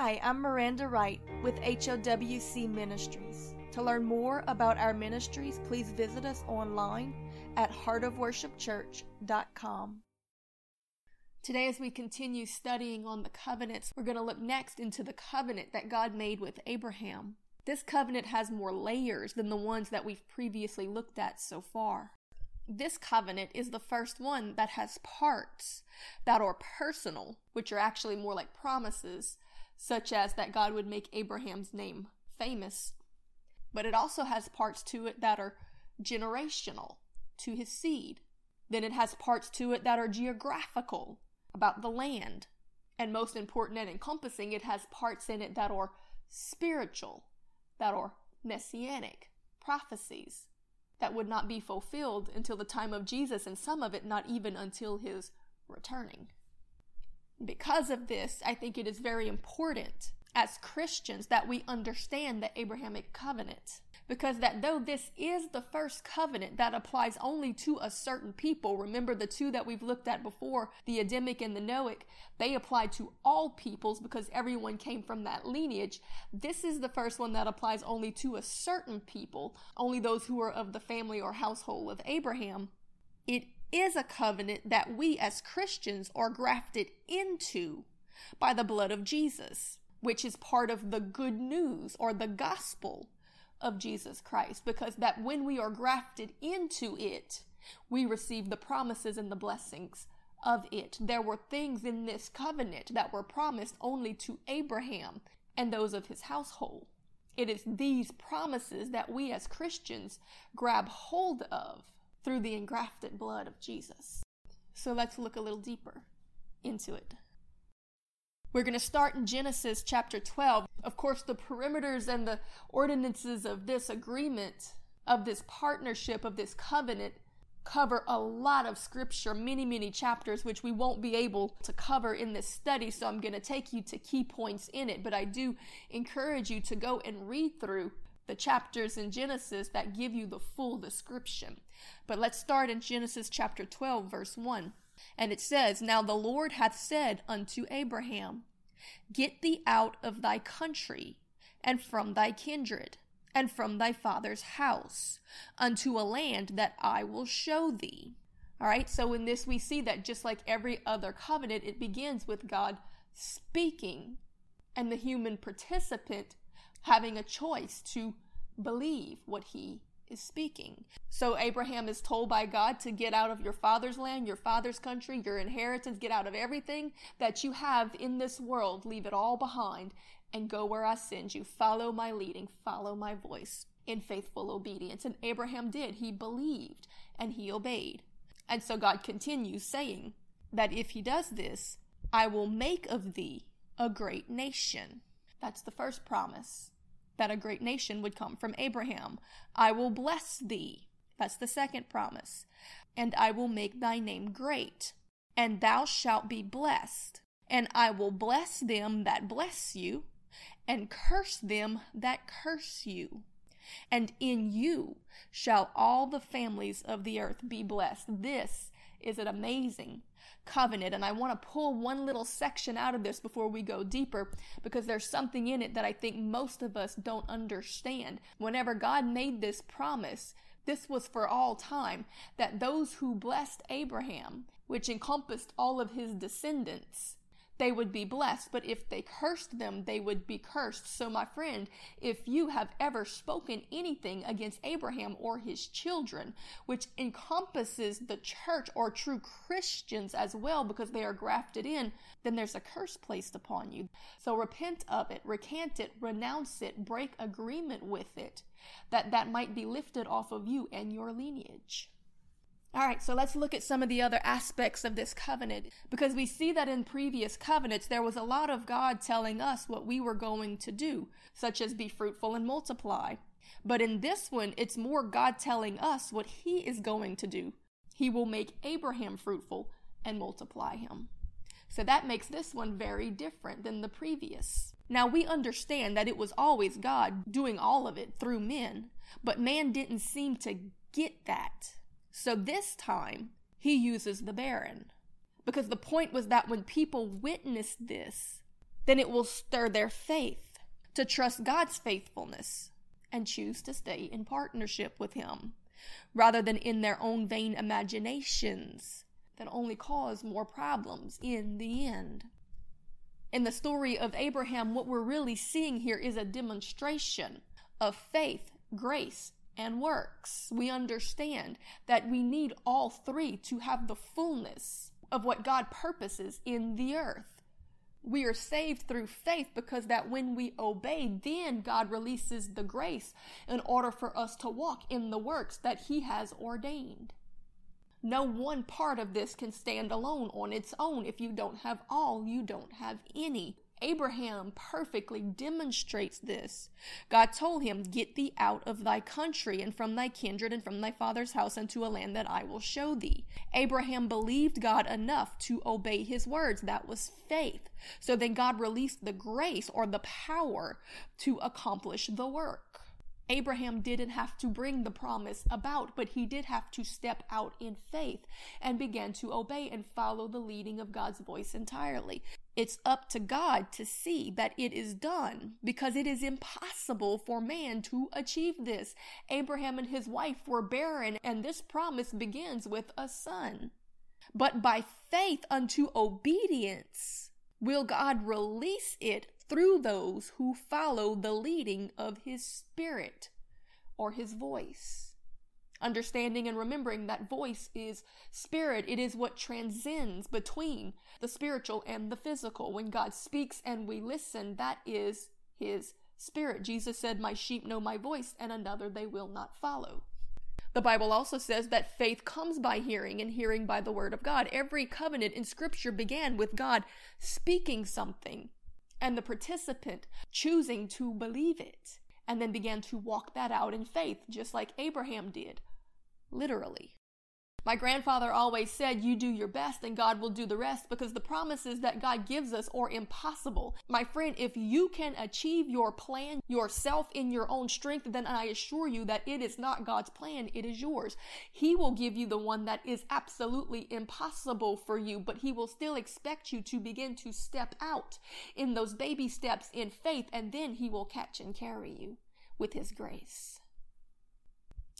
Hi, I'm Miranda Wright with HOWC Ministries. To learn more about our ministries, please visit us online at heartofworshipchurch.com. Today, as we continue studying on the covenants, we're going to look next into the covenant that God made with Abraham. This covenant has more layers than the ones that we've previously looked at so far. This covenant is the first one that has parts that are personal, which are actually more like promises, such as that God would make Abraham's name famous. But it also has parts to it that are generational, to his seed. Then it has parts to it that are geographical, about the land. And most important and encompassing, it has parts in it that are spiritual, that are messianic, prophecies that would not be fulfilled until the time of Jesus, and some of it not even until his returning. Because of this, I think it is very important as Christians that we understand the Abrahamic covenant. Because that though this is the first covenant that applies only to a certain people, remember the two that we've looked at before, the Adamic and the Noahic, they apply to all peoples because everyone came from that lineage. This is the first one that applies only to a certain people, only those who are of the family or household of Abraham. It is a covenant that we as Christians are grafted into by the blood of Jesus, which is part of the good news or the gospel of Jesus Christ. Because that when we are grafted into it, we receive the promises and the blessings of it. There were things in this covenant that were promised only to Abraham and those of his household. It is these promises that we as Christians grab hold of through the engrafted blood of Jesus. So let's look a little deeper into it. We're going to start in Genesis chapter 12. Of course, the perimeters and the ordinances of this agreement, of this partnership, of this covenant, cover a lot of scripture, many, many chapters, which we won't be able to cover in this study. So I'm going to take you to key points in it. But I do encourage you to go and read through the chapters in Genesis that give you the full description. But let's start in Genesis chapter 12, verse 1. And it says, Now the Lord hath said unto Abraham, Get thee out of thy country, and from thy kindred, and from thy father's house, unto a land that I will show thee. All right, so in this we see that just like every other covenant, it begins with God speaking and the human participant having a choice to believe what he is speaking. So Abraham is told by God to get out of your father's land, your father's country, your inheritance, get out of everything that you have in this world, leave it all behind, and go where I send you. Follow my leading, follow my voice in faithful obedience. And Abraham did. He believed and he obeyed. And so God continues saying that if he does this, I will make of thee a great nation. That's the first promise that a great nation would come from Abraham. I will bless thee. That's the second promise. And I will make thy name great, and thou shalt be blessed. And I will bless them that bless you, and curse them that curse you. And in you shall all the families of the earth be blessed. This is an amazing covenant. And I want to pull one little section out of this before we go deeper because there's something in it that I think most of us don't understand. Whenever God made this promise, this was for all time that those who blessed Abraham, which encompassed all of his descendants, they would be blessed. But if they cursed them, they would be cursed. So, my friend, if you have ever spoken anything against Abraham or his children, which encompasses the church or true Christians as well, because they are grafted in, then there's a curse placed upon you. So, repent of it, recant it, renounce it, break agreement with it, that that might be lifted off of you and your lineage. All right, so let's look at some of the other aspects of this covenant because we see that in previous covenants there was a lot of God telling us what we were going to do, such as be fruitful and multiply. But in this one, it's more God telling us what He is going to do. He will make Abraham fruitful and multiply him. So that makes this one very different than the previous. Now we understand that it was always God doing all of it through men, but man didn't seem to get that. So this time, he uses the barren. Because the point was that when people witness this, then it will stir their faith to trust God's faithfulness and choose to stay in partnership with Him rather than in their own vain imaginations that only cause more problems in the end. In the story of Abraham, what we're really seeing here is a demonstration of faith, grace, and works. We understand that we need all three to have the fullness of what God purposes in the earth. We are saved through faith because that when we obey, then God releases the grace in order for us to walk in the works that He has ordained. No one part of this can stand alone on its own. If you don't have all, you don't have any. Abraham perfectly demonstrates this. God told him, Get thee out of thy country and from thy kindred and from thy father's house unto a land that I will show thee. Abraham believed God enough to obey his words. That was faith. So then God released the grace or the power to accomplish the work. Abraham didn't have to bring the promise about, but he did have to step out in faith and begin to obey and follow the leading of God's voice entirely. It's up to God to see that it is done because it is impossible for man to achieve this. Abraham and his wife were barren, and this promise begins with a son. But by faith unto obedience will God release it through those who follow the leading of his spirit or his voice. Understanding and remembering that voice is spirit. It is what transcends between the spiritual and the physical. When God speaks and we listen, that is his spirit. Jesus said, My sheep know my voice, and another they will not follow. The Bible also says that faith comes by hearing and hearing by the word of God. Every covenant in scripture began with God speaking something and the participant choosing to believe it and then began to walk that out in faith, just like Abraham did, literally. My grandfather always said, You do your best and God will do the rest because the promises that God gives us are impossible. My friend, if you can achieve your plan yourself in your own strength, then I assure you that it is not God's plan, it is yours. He will give you the one that is absolutely impossible for you, but He will still expect you to begin to step out in those baby steps in faith, and then He will catch and carry you with His grace.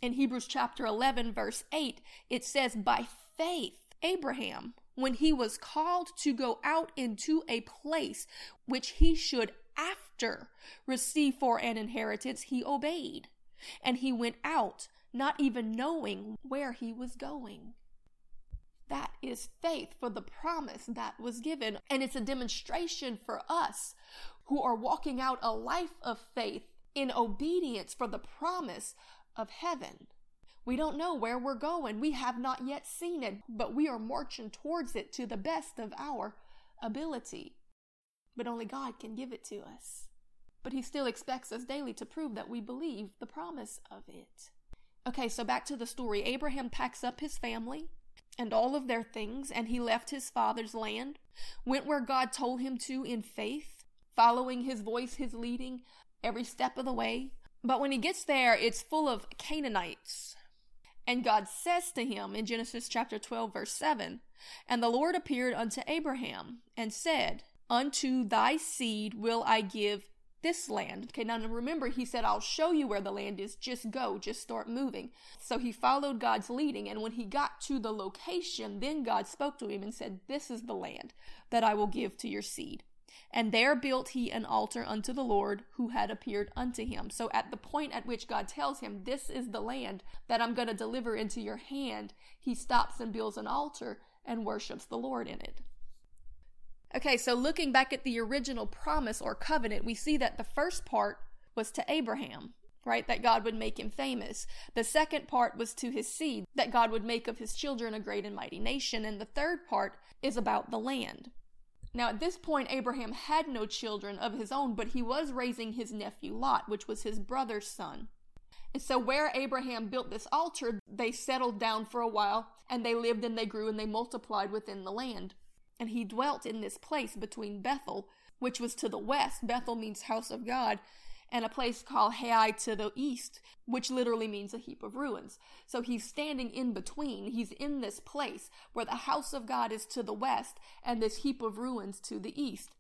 In Hebrews chapter 11, verse 8, it says, By faith, Abraham, when he was called to go out into a place which he should after receive for an inheritance, he obeyed. And he went out, not even knowing where he was going. That is faith for the promise that was given. And it's a demonstration for us who are walking out a life of faith in obedience for the promise of heaven. We don't know where we're going. We have not yet seen it, but we are marching towards it to the best of our ability. But only God can give it to us. But He still expects us daily to prove that we believe the promise of it. Okay, so back to the story. Abraham packs up his family and all of their things, and he left his father's land, went where God told him to in faith, following his voice, his leading every step of the way, but when he gets there, it's full of Canaanites. And God says to him in Genesis chapter 12, verse 7 And the Lord appeared unto Abraham and said, Unto thy seed will I give this land. Okay, now remember, he said, I'll show you where the land is. Just go, just start moving. So he followed God's leading. And when he got to the location, then God spoke to him and said, This is the land that I will give to your seed. And there built he an altar unto the Lord who had appeared unto him. So at the point at which God tells him, This is the land that I'm going to deliver into your hand, he stops and builds an altar and worships the Lord in it. Okay, so looking back at the original promise or covenant, we see that the first part was to Abraham, right? That God would make him famous. The second part was to his seed, that God would make of his children a great and mighty nation. And the third part is about the land. Now, at this point, Abraham had no children of his own, but he was raising his nephew Lot, which was his brother's son. And so, where Abraham built this altar, they settled down for a while, and they lived and they grew and they multiplied within the land. And he dwelt in this place between Bethel, which was to the west. Bethel means house of God, and a place called Hai to the east, which literally means a heap of ruins. So he's standing in between. He's in this place where the house of God is to the west and this heap of ruins to the east.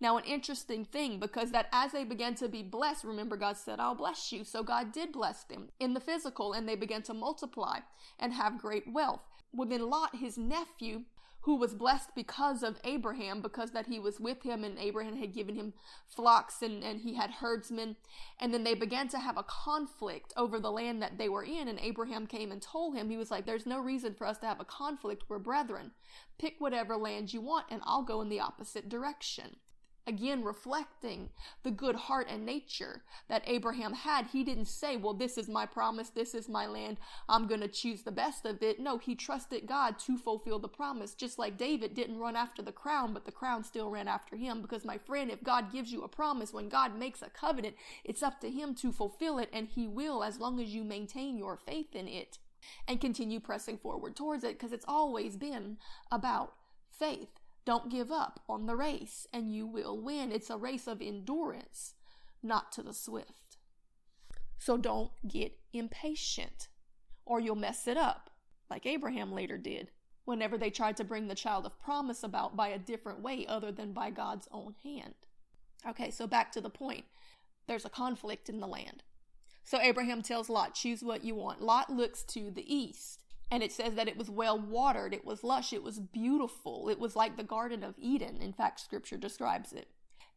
Now, an interesting thing because that as they began to be blessed, remember God said, I'll bless you. So God did bless them in the physical and they began to multiply and have great wealth. Within Lot, his nephew, who was blessed because of Abraham, because that he was with him and Abraham had given him flocks and, and he had herdsmen. And then they began to have a conflict over the land that they were in. And Abraham came and told him, he was like, There's no reason for us to have a conflict. We're brethren. Pick whatever land you want and I'll go in the opposite direction. Again, reflecting the good heart and nature that Abraham had. He didn't say, Well, this is my promise, this is my land, I'm going to choose the best of it. No, he trusted God to fulfill the promise. Just like David didn't run after the crown, but the crown still ran after him. Because, my friend, if God gives you a promise, when God makes a covenant, it's up to him to fulfill it, and he will as long as you maintain your faith in it and continue pressing forward towards it, because it's always been about faith. Don't give up on the race and you will win. It's a race of endurance, not to the swift. So don't get impatient or you'll mess it up, like Abraham later did whenever they tried to bring the child of promise about by a different way other than by God's own hand. Okay, so back to the point. There's a conflict in the land. So Abraham tells Lot, choose what you want. Lot looks to the east. And it says that it was well watered, it was lush, it was beautiful. It was like the Garden of Eden. In fact, scripture describes it.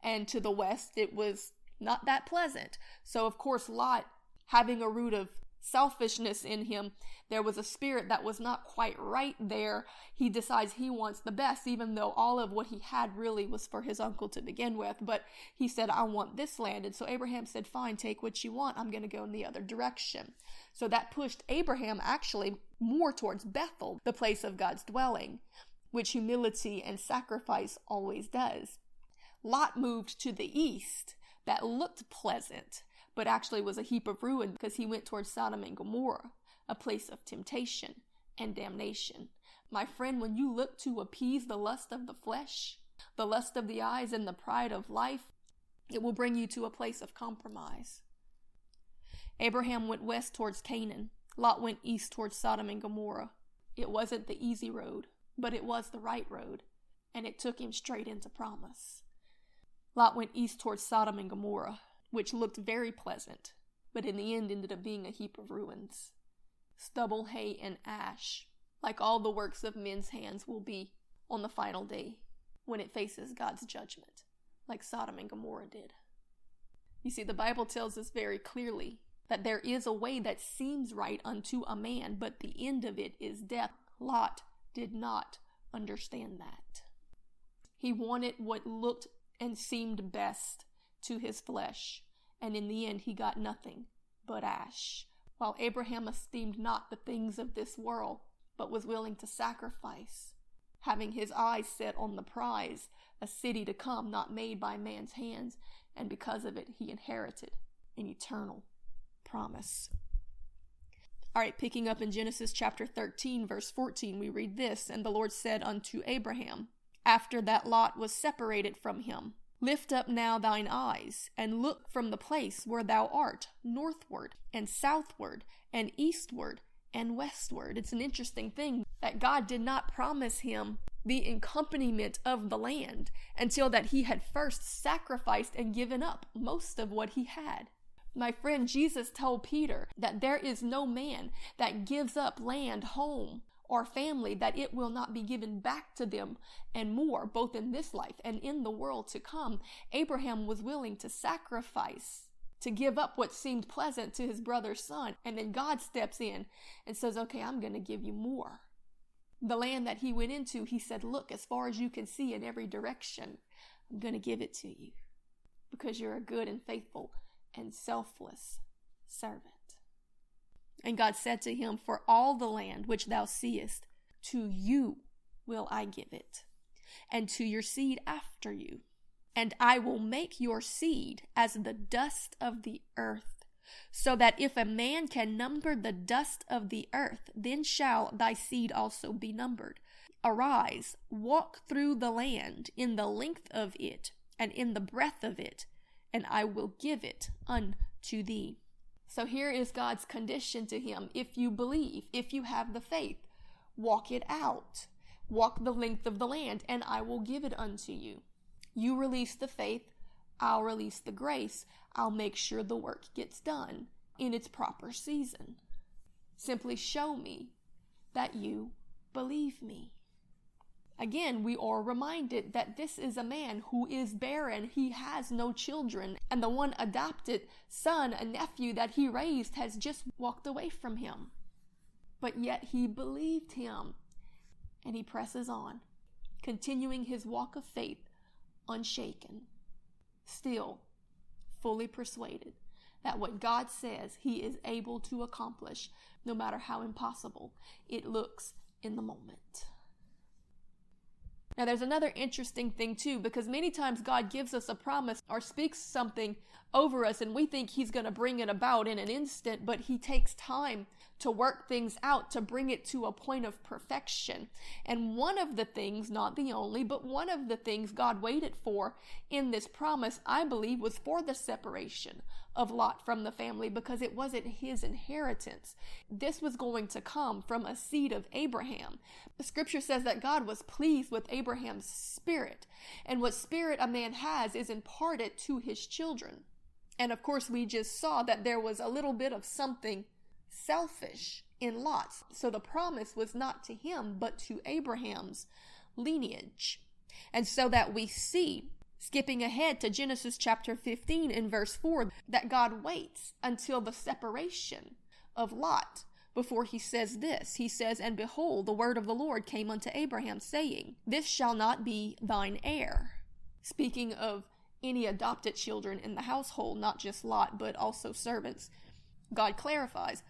And to the west, it was not that pleasant. So, of course, Lot, having a root of selfishness in him. There was a spirit that was not quite right there. He decides he wants the best, even though all of what he had really was for his uncle to begin with. But he said, I want this land. And so Abraham said, Fine, take what you want. I'm going to go in the other direction. So that pushed Abraham actually more towards Bethel, the place of God's dwelling, which humility and sacrifice always does. Lot moved to the east. That looked pleasant but actually was a heap of ruin because he went towards Sodom and Gomorrah, a place of temptation and damnation. My friend, when you look to appease the lust of the flesh, the lust of the eyes, and the pride of life, it will bring you to a place of compromise. Abraham went west towards Canaan. Lot went east towards Sodom and Gomorrah. It wasn't the easy road, but it was the right road, and it took him straight into promise. Lot went east towards Sodom and Gomorrah which looked very pleasant, but in the end ended up being a heap of ruins. Stubble, hay, and ash, like all the works of men's hands, will be on the final day when it faces God's judgment, like Sodom and Gomorrah did. You see, the Bible tells us very clearly that there is a way that seems right unto a man, but the end of it is death. Lot did not understand that. He wanted what looked and seemed best to his flesh, and in the end he got nothing but ash. While Abraham esteemed not the things of this world, but was willing to sacrifice, having his eyes set on the prize, a city to come not made by man's hands, and because of it he inherited an eternal promise. All right, picking up in Genesis chapter 13, verse 14, we read this And the Lord said unto Abraham, after that Lot was separated from him, Lift up now thine eyes, and look from the place where thou art, northward, and southward, and eastward, and westward. It's an interesting thing that God did not promise him the accompaniment of the land until that he had first sacrificed and given up most of what he had. My friend Jesus told Peter that there is no man that gives up land, home, or family that it will not be given back to them and more, both in this life and in the world to come. Abraham was willing to sacrifice, to give up what seemed pleasant to his brother's son. And then God steps in and says, Okay, I'm going to give you more. The land that he went into, he said, Look, as far as you can see in every direction, I'm going to give it to you because you're a good and faithful and selfless servant. And God said to him, For all the land which thou seest, to you will I give it, and to your seed after you. And I will make your seed as the dust of the earth, so that if a man can number the dust of the earth, then shall thy seed also be numbered. Arise, walk through the land in the length of it, and in the breadth of it, and I will give it unto thee. So here is God's condition to him. If you believe, if you have the faith, walk it out. Walk the length of the land, and I will give it unto you. You release the faith, I'll release the grace. I'll make sure the work gets done in its proper season. Simply show me that you believe me. Again, we are reminded that this is a man who is barren. He has no children. And the one adopted son, a nephew that he raised, has just walked away from him. But yet he believed him. And he presses on, continuing his walk of faith unshaken. Still, fully persuaded that what God says he is able to accomplish, no matter how impossible it looks in the moment. Now, there's another interesting thing too, because many times God gives us a promise or speaks something over us, and we think He's going to bring it about in an instant, but He takes time to work things out to bring it to a point of perfection. And one of the things, not the only, but one of the things God waited for in this promise, I believe, was for the separation of Lot from the family because it wasn't his inheritance. This was going to come from a seed of Abraham. The scripture says that God was pleased with Abraham's spirit, and what spirit a man has is imparted to his children. And of course, we just saw that there was a little bit of something selfish in Lot's. So the promise was not to him, but to Abraham's lineage. And so that we see Skipping ahead to Genesis chapter 15 in verse 4, that God waits until the separation of Lot before he says this. He says, And behold, the word of the Lord came unto Abraham, saying, This shall not be thine heir. Speaking of any adopted children in the household, not just Lot, but also servants, God clarifies,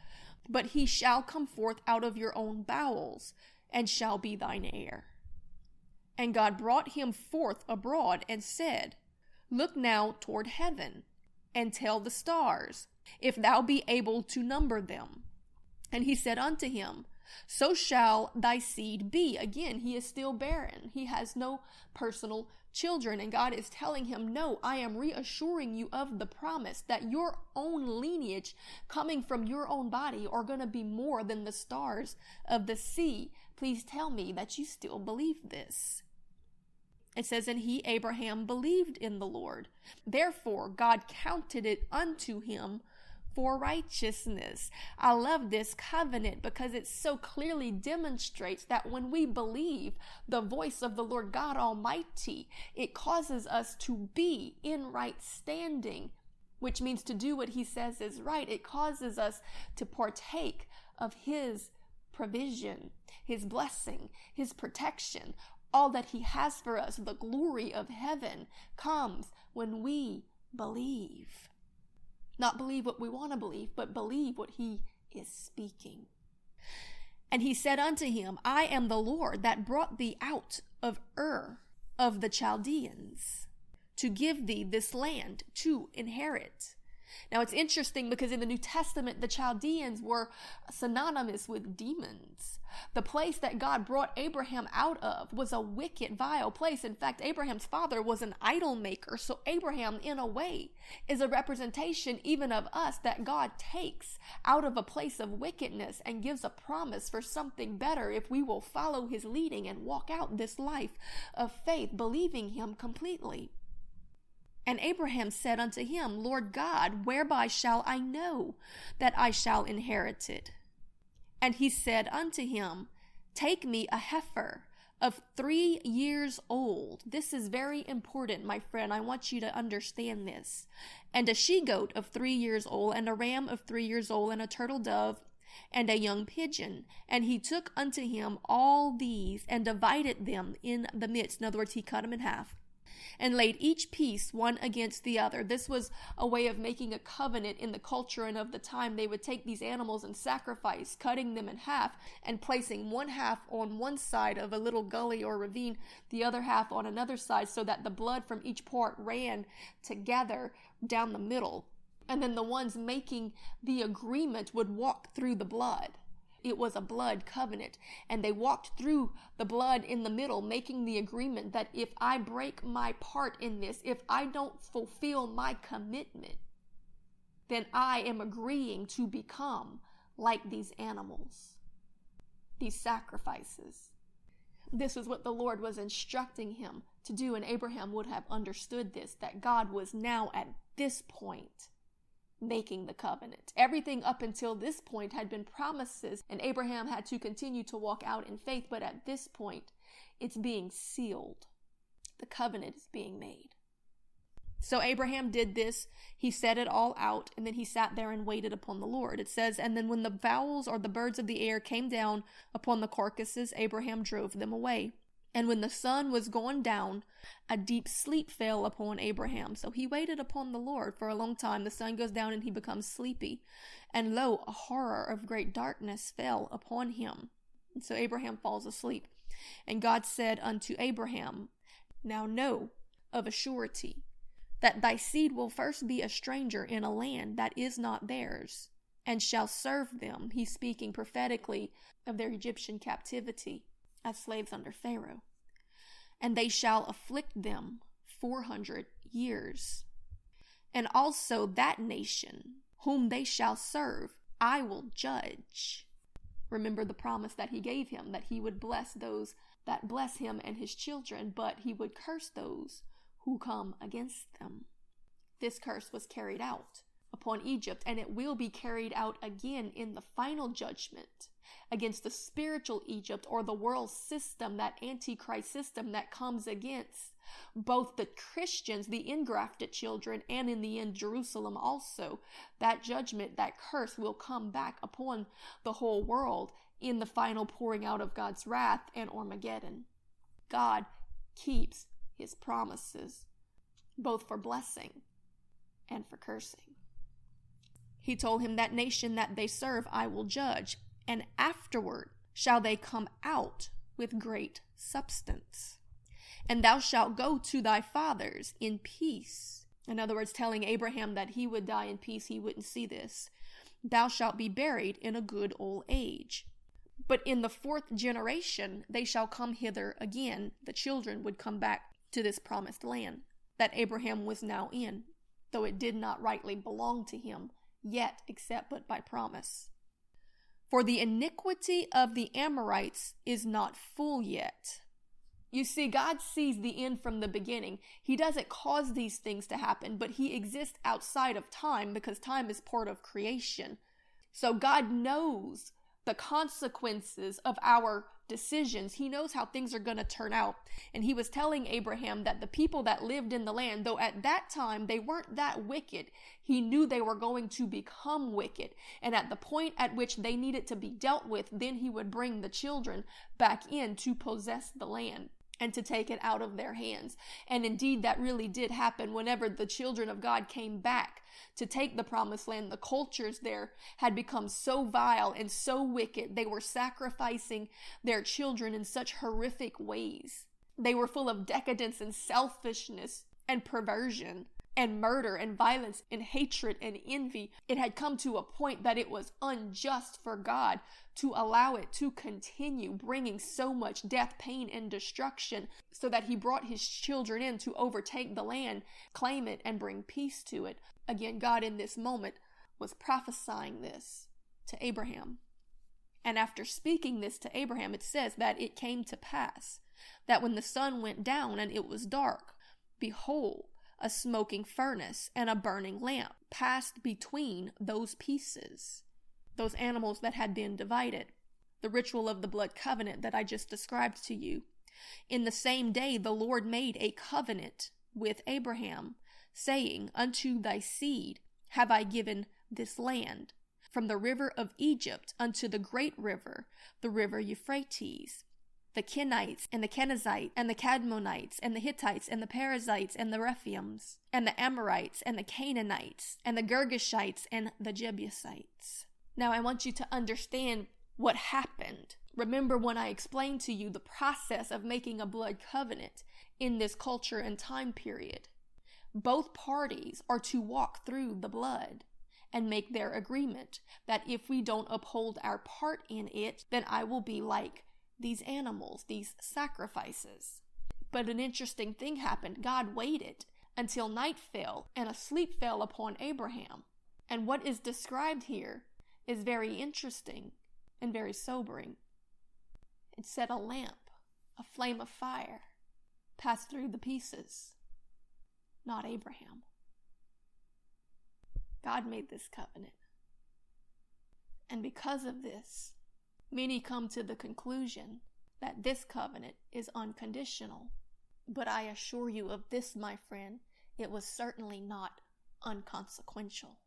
But he shall come forth out of your own bowels, and shall be thine heir. And God brought him forth abroad and said, Look now toward heaven, and tell the stars, if thou be able to number them. And he said unto him, So shall thy seed be. Again, he is still barren. He has no personal children. And God is telling him, No, I am reassuring you of the promise that your own lineage coming from your own body are going to be more than the stars of the sea. Please tell me that you still believe this. It says, And he, Abraham, believed in the Lord. Therefore, God counted it unto him for righteousness. I love this covenant because it so clearly demonstrates that when we believe the voice of the Lord God Almighty, it causes us to be in right standing, which means to do what He says is right. It causes us to partake of His provision, His blessing, His protection all that He has for us, the glory of heaven, comes when we believe. Not believe what we want to believe, but believe what He is speaking. And he said unto him, I am the Lord that brought thee out of Ur of the Chaldeans to give thee this land to inherit. Now it's interesting because in the New Testament, the Chaldeans were synonymous with demons. The place that God brought Abraham out of was a wicked, vile place. In fact, Abraham's father was an idol maker. So Abraham, in a way, is a representation even of us that God takes out of a place of wickedness and gives a promise for something better if we will follow his leading and walk out this life of faith, believing him completely. And Abraham said unto him, Lord God, whereby shall I know that I shall inherit it? And he said unto him, Take me a heifer of three years old. This is very important, my friend. I want you to understand this. And a she goat of three years old, and a ram of three years old, and a turtle dove, and a young pigeon. And he took unto him all these, and divided them in the midst. In other words, he cut them in half and laid each piece one against the other. This was a way of making a covenant in the culture and of the time. They would take these animals and sacrifice, cutting them in half and placing one half on one side of a little gully or ravine, the other half on another side, so that the blood from each part ran together down the middle. And then the ones making the agreement would walk through the blood. It was a blood covenant. And they walked through the blood in the middle, making the agreement that if I break my part in this, if I don't fulfill my commitment, then I am agreeing to become like these animals, these sacrifices. This was what the Lord was instructing him to do, and Abraham would have understood this that God was now at this point making the covenant. Everything up until this point had been promises, and Abraham had to continue to walk out in faith, but at this point, it's being sealed. The covenant is being made. So Abraham did this. He set it all out, and then he sat there and waited upon the Lord. It says, And then when the fowls or the birds of the air came down upon the carcasses, Abraham drove them away. And when the sun was gone down, a deep sleep fell upon Abraham. So he waited upon the Lord for a long time. The sun goes down and he becomes sleepy. And lo, a horror of great darkness fell upon him. And so Abraham falls asleep. And God said unto Abraham, Now know of a surety that thy seed will first be a stranger in a land that is not theirs, and shall serve them. He's speaking prophetically of their Egyptian captivity as slaves under Pharaoh. And they shall afflict them four hundred years. And also that nation whom they shall serve, I will judge. Remember the promise that he gave him that he would bless those that bless him and his children, but he would curse those who come against them. This curse was carried out upon Egypt, and it will be carried out again in the final judgment against the spiritual Egypt or the world system, that antichrist system that comes against both the Christians, the engrafted children, and in the end, Jerusalem also. That judgment, that curse will come back upon the whole world in the final pouring out of God's wrath and Armageddon. God keeps his promises, both for blessing and for cursing. He told him, That nation that they serve I will judge, and afterward shall they come out with great substance. And thou shalt go to thy fathers in peace. In other words, telling Abraham that he would die in peace, he wouldn't see this. Thou shalt be buried in a good old age. But in the fourth generation they shall come hither again. The children would come back to this promised land that Abraham was now in, though it did not rightly belong to him yet, except but by promise. For the iniquity of the Amorites is not full yet. You see, God sees the end from the beginning. He doesn't cause these things to happen, but He exists outside of time because time is part of creation. So God knows the consequences of our decisions. He knows how things are going to turn out. And he was telling Abraham that the people that lived in the land, though at that time they weren't that wicked, he knew they were going to become wicked. And at the point at which they needed to be dealt with, then he would bring the children back in to possess the land and to take it out of their hands. And indeed, that really did happen whenever the children of God came back to take the promised land. The cultures there had become so vile and so wicked, they were sacrificing their children in such horrific ways. They were full of decadence and selfishness and perversion and murder and violence and hatred and envy. It had come to a point that it was unjust for God to allow it to continue bringing so much death, pain, and destruction, so that he brought his children in to overtake the land, claim it, and bring peace to it. Again, God in this moment was prophesying this to Abraham. And after speaking this to Abraham, it says that it came to pass that when the sun went down and it was dark, behold, a smoking furnace and a burning lamp passed between those pieces those animals that had been divided, the ritual of the blood covenant that I just described to you. In the same day, the Lord made a covenant with Abraham, saying, Unto thy seed have I given this land, from the river of Egypt unto the great river, the river Euphrates. The Kenites, and the Kenizzites, and the Cadmonites, and the Hittites, and the Perizzites, and the Rephaims, and the Amorites, and the Canaanites, and the Girgashites, and the Jebusites. Now, I want you to understand what happened. Remember when I explained to you the process of making a blood covenant in this culture and time period. Both parties are to walk through the blood and make their agreement that if we don't uphold our part in it, then I will be like these animals, these sacrifices. But an interesting thing happened. God waited until night fell and a sleep fell upon Abraham. And what is described here is very interesting and very sobering. It said a lamp a flame of fire passed through the pieces, not Abraham. God made this covenant. And because of this, many come to the conclusion that this covenant is unconditional. But I assure you of this, my friend, it was certainly not unconsequential.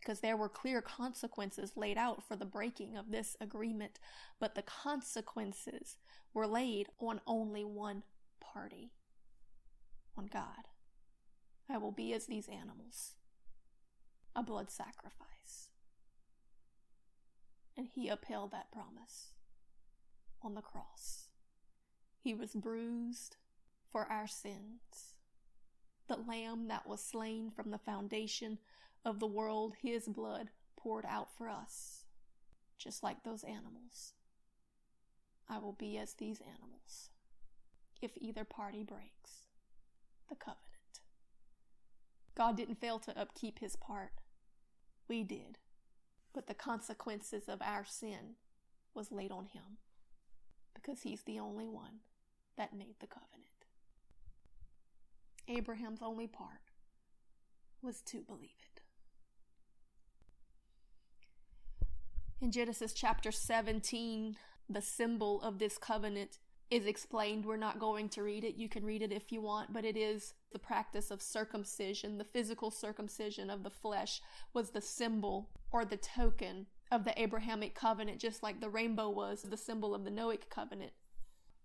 Because there were clear consequences laid out for the breaking of this agreement, but the consequences were laid on only one party on God. I will be as these animals, a blood sacrifice. And he upheld that promise on the cross. He was bruised for our sins. The lamb that was slain from the foundation of the world, his blood poured out for us, just like those animals. I will be as these animals if either party breaks the covenant. God didn't fail to upkeep his part. We did. But the consequences of our sin was laid on him because he's the only one that made the covenant. Abraham's only part was to believe it. In Genesis chapter 17, the symbol of this covenant is explained. We're not going to read it. You can read it if you want, but it is the practice of circumcision. The physical circumcision of the flesh was the symbol or the token of the Abrahamic covenant, just like the rainbow was the symbol of the Noahic covenant.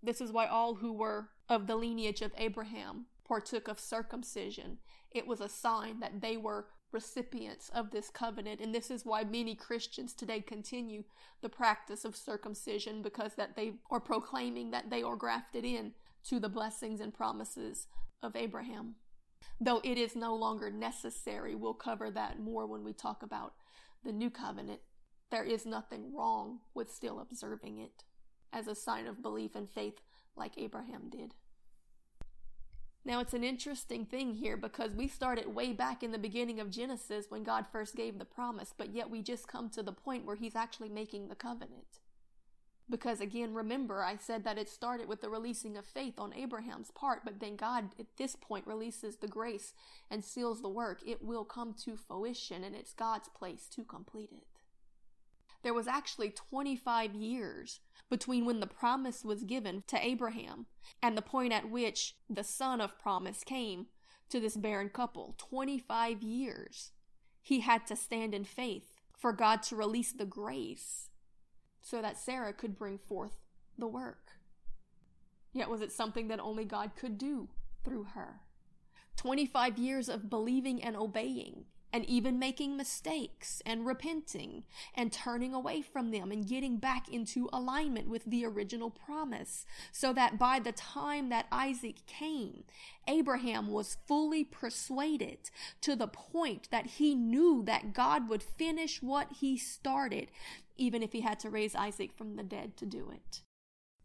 This is why all who were of the lineage of Abraham partook of circumcision. It was a sign that they were recipients of this covenant and this is why many Christians today continue the practice of circumcision because that they are proclaiming that they are grafted in to the blessings and promises of Abraham. Though it is no longer necessary, we'll cover that more when we talk about the new covenant. There is nothing wrong with still observing it as a sign of belief and faith like Abraham did. Now, it's an interesting thing here because we started way back in the beginning of Genesis when God first gave the promise, but yet we just come to the point where He's actually making the covenant. Because again, remember, I said that it started with the releasing of faith on Abraham's part, but then God at this point releases the grace and seals the work. It will come to fruition, and it's God's place to complete it. There was actually 25 years between when the promise was given to Abraham and the point at which the son of promise came to this barren couple. 25 years he had to stand in faith for God to release the grace so that Sarah could bring forth the work. Yet was it something that only God could do through her? 25 years of believing and obeying and even making mistakes and repenting and turning away from them and getting back into alignment with the original promise so that by the time that Isaac came, Abraham was fully persuaded to the point that he knew that God would finish what he started, even if he had to raise Isaac from the dead to do it.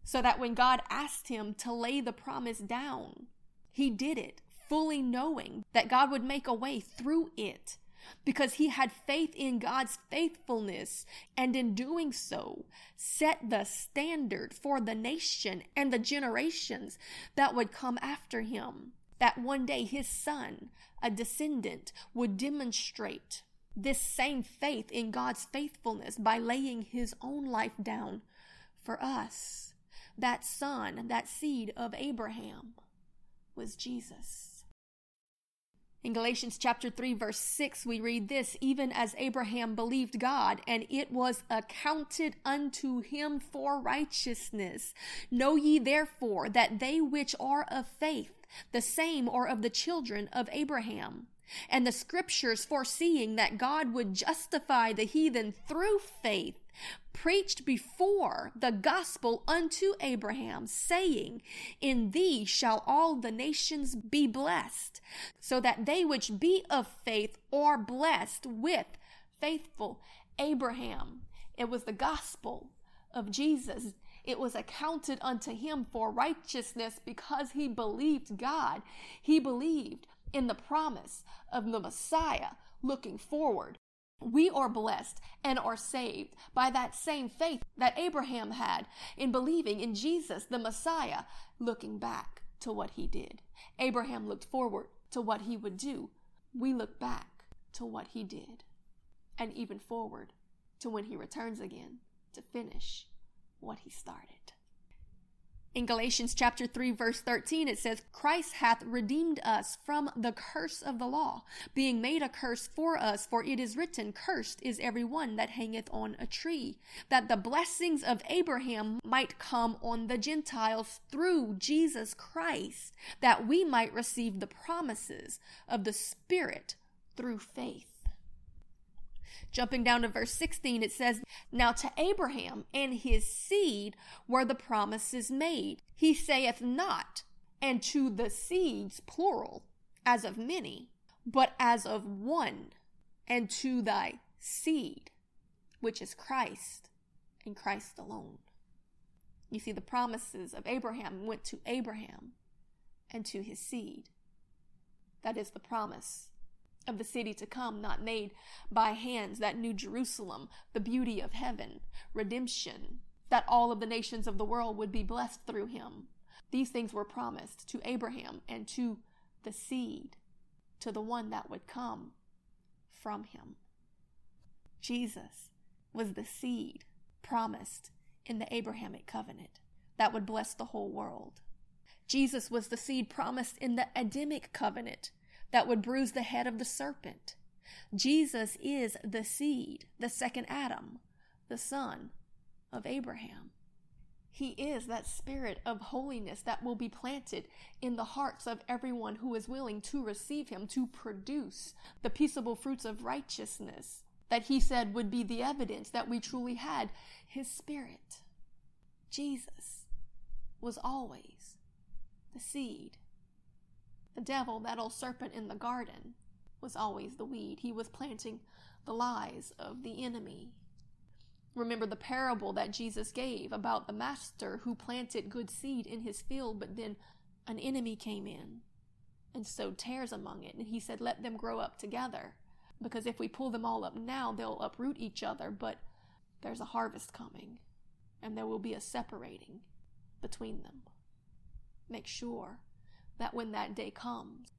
So that when God asked him to lay the promise down, he did it fully knowing that God would make a way through it because he had faith in God's faithfulness and in doing so set the standard for the nation and the generations that would come after him. That one day his son, a descendant, would demonstrate this same faith in God's faithfulness by laying his own life down for us. That son, that seed of Abraham was Jesus. In Galatians chapter 3 verse 6 we read this, even as Abraham believed God and it was accounted unto him for righteousness. Know ye therefore that they which are of faith, the same are of the children of Abraham. And the scriptures foreseeing that God would justify the heathen through faith preached before the gospel unto Abraham, saying, In thee shall all the nations be blessed, so that they which be of faith are blessed with faithful Abraham. It was the gospel of Jesus. It was accounted unto him for righteousness because he believed God. He believed in the promise of the Messiah looking forward We are blessed and are saved by that same faith that Abraham had in believing in Jesus, the Messiah, looking back to what he did. Abraham looked forward to what he would do. We look back to what he did, and even forward to when he returns again to finish what he started. In Galatians chapter 3 verse 13 it says Christ hath redeemed us from the curse of the law being made a curse for us for it is written cursed is every one that hangeth on a tree that the blessings of Abraham might come on the Gentiles through Jesus Christ that we might receive the promises of the spirit through faith Jumping down to verse 16, it says, Now to Abraham and his seed were the promises made. He saith not, and to the seeds, plural, as of many, but as of one, and to thy seed, which is Christ, and Christ alone. You see, the promises of Abraham went to Abraham and to his seed. That is the promise of the city to come, not made by hands, that new Jerusalem, the beauty of heaven, redemption, that all of the nations of the world would be blessed through him. These things were promised to Abraham and to the seed, to the one that would come from him. Jesus was the seed promised in the Abrahamic covenant that would bless the whole world. Jesus was the seed promised in the Adamic covenant that would bruise the head of the serpent. Jesus is the seed, the second Adam, the son of Abraham. He is that spirit of holiness that will be planted in the hearts of everyone who is willing to receive him, to produce the peaceable fruits of righteousness that he said would be the evidence that we truly had his spirit. Jesus was always the seed the devil, that old serpent in the garden, was always the weed. He was planting the lies of the enemy. Remember the parable that Jesus gave about the master who planted good seed in his field, but then an enemy came in and sowed tares among it. And he said, Let them grow up together. Because if we pull them all up now, they'll uproot each other. But there's a harvest coming, and there will be a separating between them. Make sure that when that day comes,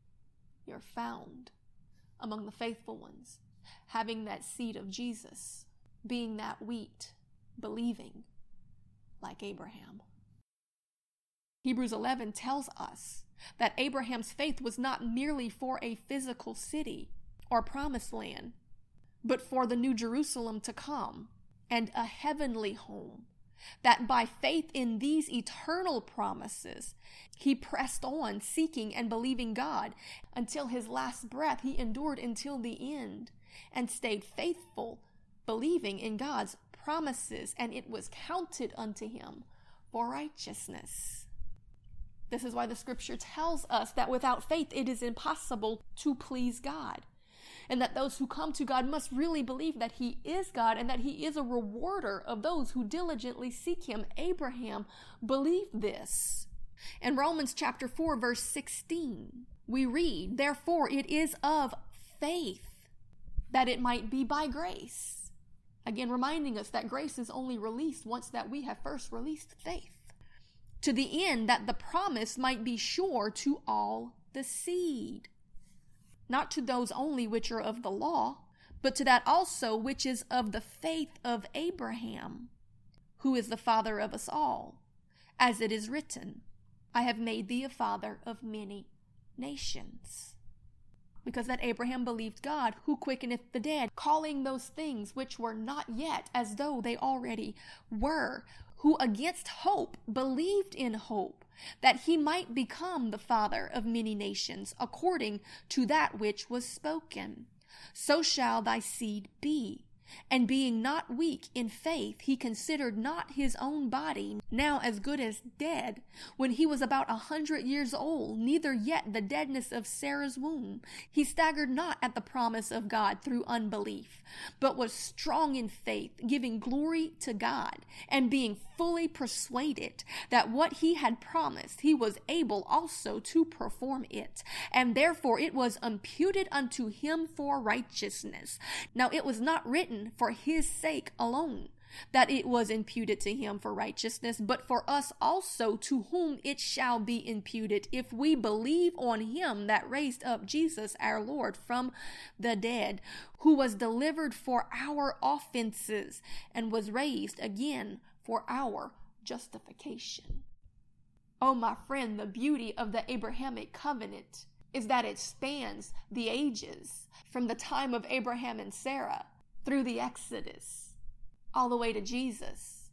you're found among the faithful ones, having that seed of Jesus, being that wheat, believing like Abraham. Hebrews 11 tells us that Abraham's faith was not merely for a physical city or promised land, but for the new Jerusalem to come and a heavenly home that by faith in these eternal promises, he pressed on, seeking and believing God. Until his last breath, he endured until the end and stayed faithful, believing in God's promises, and it was counted unto him for righteousness. This is why the scripture tells us that without faith it is impossible to please God and that those who come to God must really believe that He is God and that He is a rewarder of those who diligently seek Him. Abraham believed this. In Romans chapter 4, verse 16, we read, Therefore it is of faith that it might be by grace. Again, reminding us that grace is only released once that we have first released faith. To the end that the promise might be sure to all the seed not to those only which are of the law, but to that also which is of the faith of Abraham, who is the father of us all, as it is written, I have made thee a father of many nations. Because that Abraham believed God, who quickeneth the dead, calling those things which were not yet as though they already were, who against hope believed in hope, that he might become the father of many nations, according to that which was spoken. So shall thy seed be. And being not weak in faith, he considered not his own body now as good as dead, when he was about a hundred years old, neither yet the deadness of Sarah's womb. He staggered not at the promise of God through unbelief, but was strong in faith, giving glory to God, and being fully persuaded that what he had promised, he was able also to perform it. And therefore it was imputed unto him for righteousness. Now it was not written for his sake alone that it was imputed to him for righteousness, but for us also, to whom it shall be imputed, if we believe on him that raised up Jesus our Lord from the dead, who was delivered for our offenses and was raised again for our justification. Oh, my friend, the beauty of the Abrahamic covenant is that it spans the ages from the time of Abraham and Sarah through the Exodus all the way to Jesus.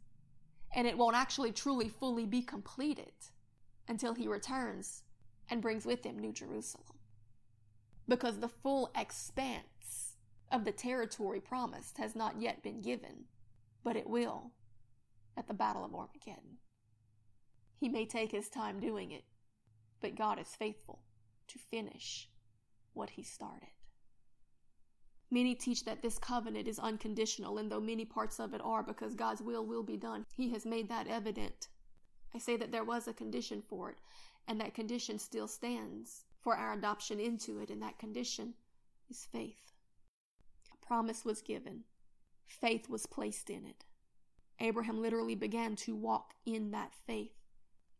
And it won't actually truly fully be completed until he returns and brings with him New Jerusalem. Because the full expanse of the territory promised has not yet been given, but it will at the Battle of Armageddon. He may take his time doing it, but God is faithful to finish what he started. Many teach that this covenant is unconditional, and though many parts of it are because God's will will be done, He has made that evident. I say that there was a condition for it, and that condition still stands for our adoption into it, and that condition is faith. A promise was given, faith was placed in it. Abraham literally began to walk in that faith.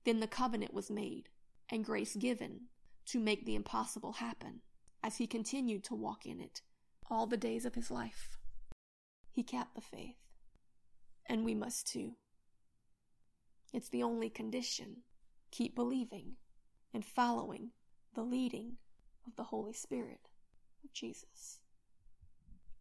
Then the covenant was made, and grace given to make the impossible happen as he continued to walk in it all the days of his life. He kept the faith, and we must too. It's the only condition. Keep believing and following the leading of the Holy Spirit of Jesus.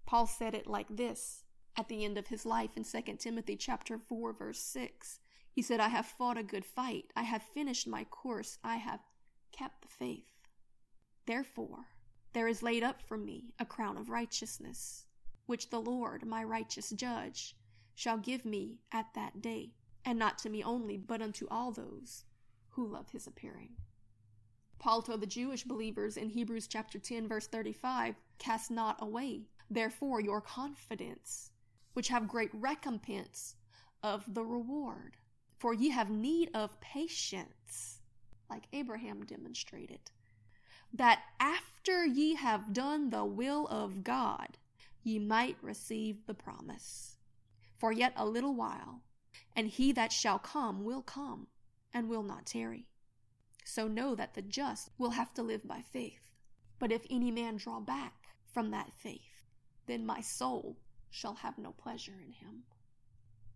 Paul said it like this at the end of his life in 2 Timothy chapter 4 verse 6. He said, "I have fought a good fight. I have finished my course. I have kept the faith. Therefore, there is laid up for me a crown of righteousness, which the Lord, my righteous judge, shall give me at that day, and not to me only, but unto all those who love his appearing. Paul told the Jewish believers in Hebrews chapter 10 verse 35, cast not away therefore your confidence, which have great recompense of the reward. For ye have need of patience, like Abraham demonstrated, that after ye have done the will of God, ye might receive the promise. For yet a little while, and he that shall come will come, and will not tarry. So know that the just will have to live by faith. But if any man draw back from that faith, then my soul shall have no pleasure in him.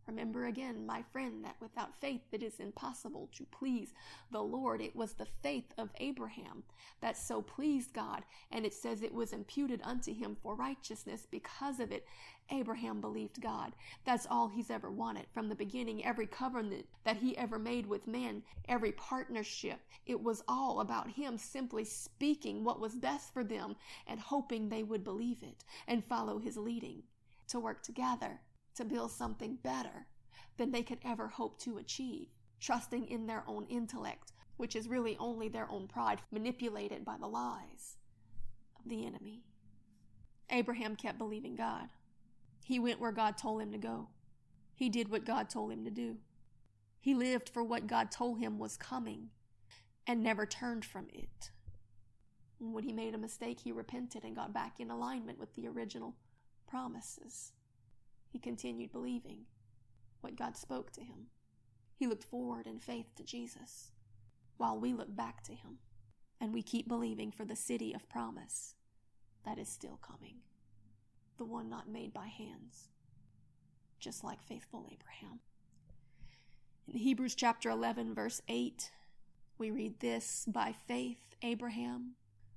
Remember again, my friend, that without faith it is impossible to please the Lord. It was the faith of Abraham that so pleased God, and it says it was imputed unto him for righteousness. Because of it, Abraham believed God. That's all he's ever wanted from the beginning. Every covenant that he ever made with men, every partnership, it was all about him simply speaking what was best for them and hoping they would believe it and follow his leading to work together to build something better than they could ever hope to achieve, trusting in their own intellect, which is really only their own pride manipulated by the lies of the enemy. Abraham kept believing God. He went where God told him to go. He did what God told him to do. He lived for what God told him was coming and never turned from it. When he made a mistake, he repented and got back in alignment with the original promises. He continued believing what God spoke to him. He looked forward in faith to Jesus, while we look back to him and we keep believing for the city of promise that is still coming, the one not made by hands, just like faithful Abraham. In Hebrews chapter 11, verse 8, we read this By faith, Abraham,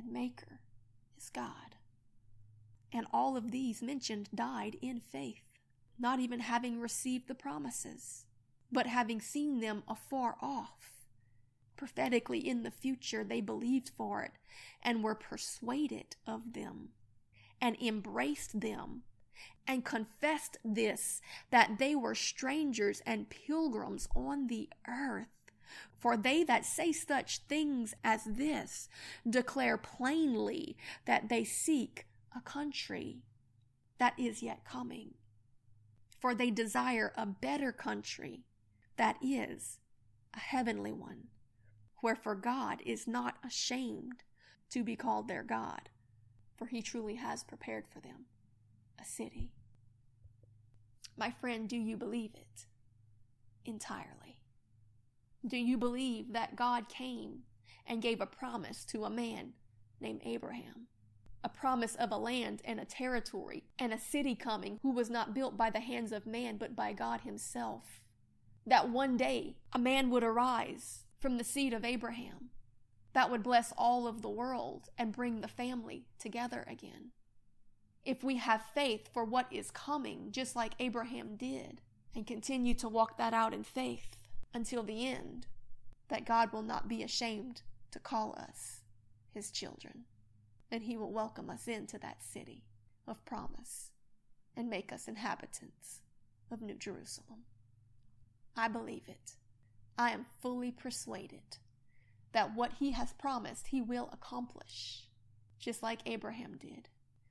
and maker is God. And all of these mentioned died in faith, not even having received the promises, but having seen them afar off. Prophetically, in the future, they believed for it and were persuaded of them and embraced them and confessed this that they were strangers and pilgrims on the earth. For they that say such things as this declare plainly that they seek a country that is yet coming. For they desire a better country that is a heavenly one, wherefore God is not ashamed to be called their God, for he truly has prepared for them a city. My friend, do you believe it entirely? Do you believe that God came and gave a promise to a man named Abraham? A promise of a land and a territory and a city coming who was not built by the hands of man but by God Himself. That one day a man would arise from the seed of Abraham that would bless all of the world and bring the family together again. If we have faith for what is coming, just like Abraham did, and continue to walk that out in faith until the end, that God will not be ashamed to call us his children, and he will welcome us into that city of promise and make us inhabitants of New Jerusalem. I believe it. I am fully persuaded that what he has promised he will accomplish, just like Abraham did.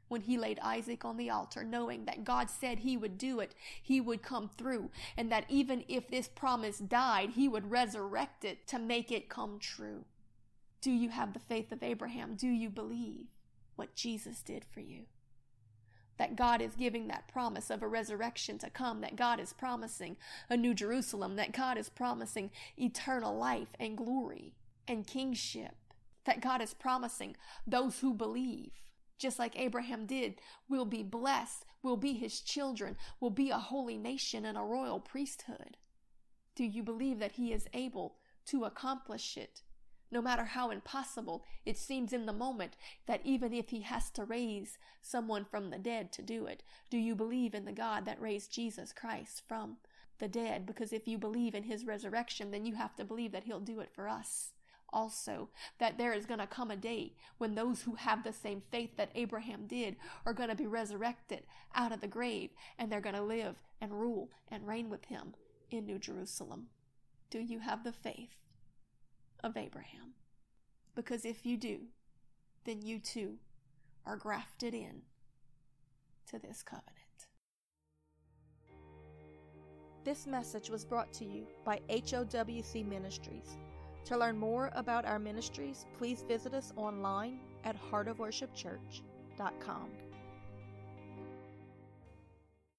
When he laid Isaac on the altar, knowing that God said he would do it, he would come through, and that even if this promise died, he would resurrect it to make it come true. Do you have the faith of Abraham? Do you believe what Jesus did for you? that God is giving that promise of a resurrection to come, that God is promising a new Jerusalem, that God is promising eternal life and glory and kingship, that God is promising those who believe, just like Abraham did, will be blessed, will be his children, will be a holy nation and a royal priesthood. Do you believe that he is able to accomplish it? no matter how impossible it seems in the moment, that even if he has to raise someone from the dead to do it, do you believe in the God that raised Jesus Christ from the dead? Because if you believe in his resurrection, then you have to believe that he'll do it for us. Also, that there is going to come a day when those who have the same faith that Abraham did are going to be resurrected out of the grave and they're going to live and rule and reign with him in New Jerusalem. Do you have the faith? of Abraham. Because if you do, then you too are grafted in to this covenant. This message was brought to you by HOWC Ministries. To learn more about our ministries, please visit us online at heartofworshipchurch.com.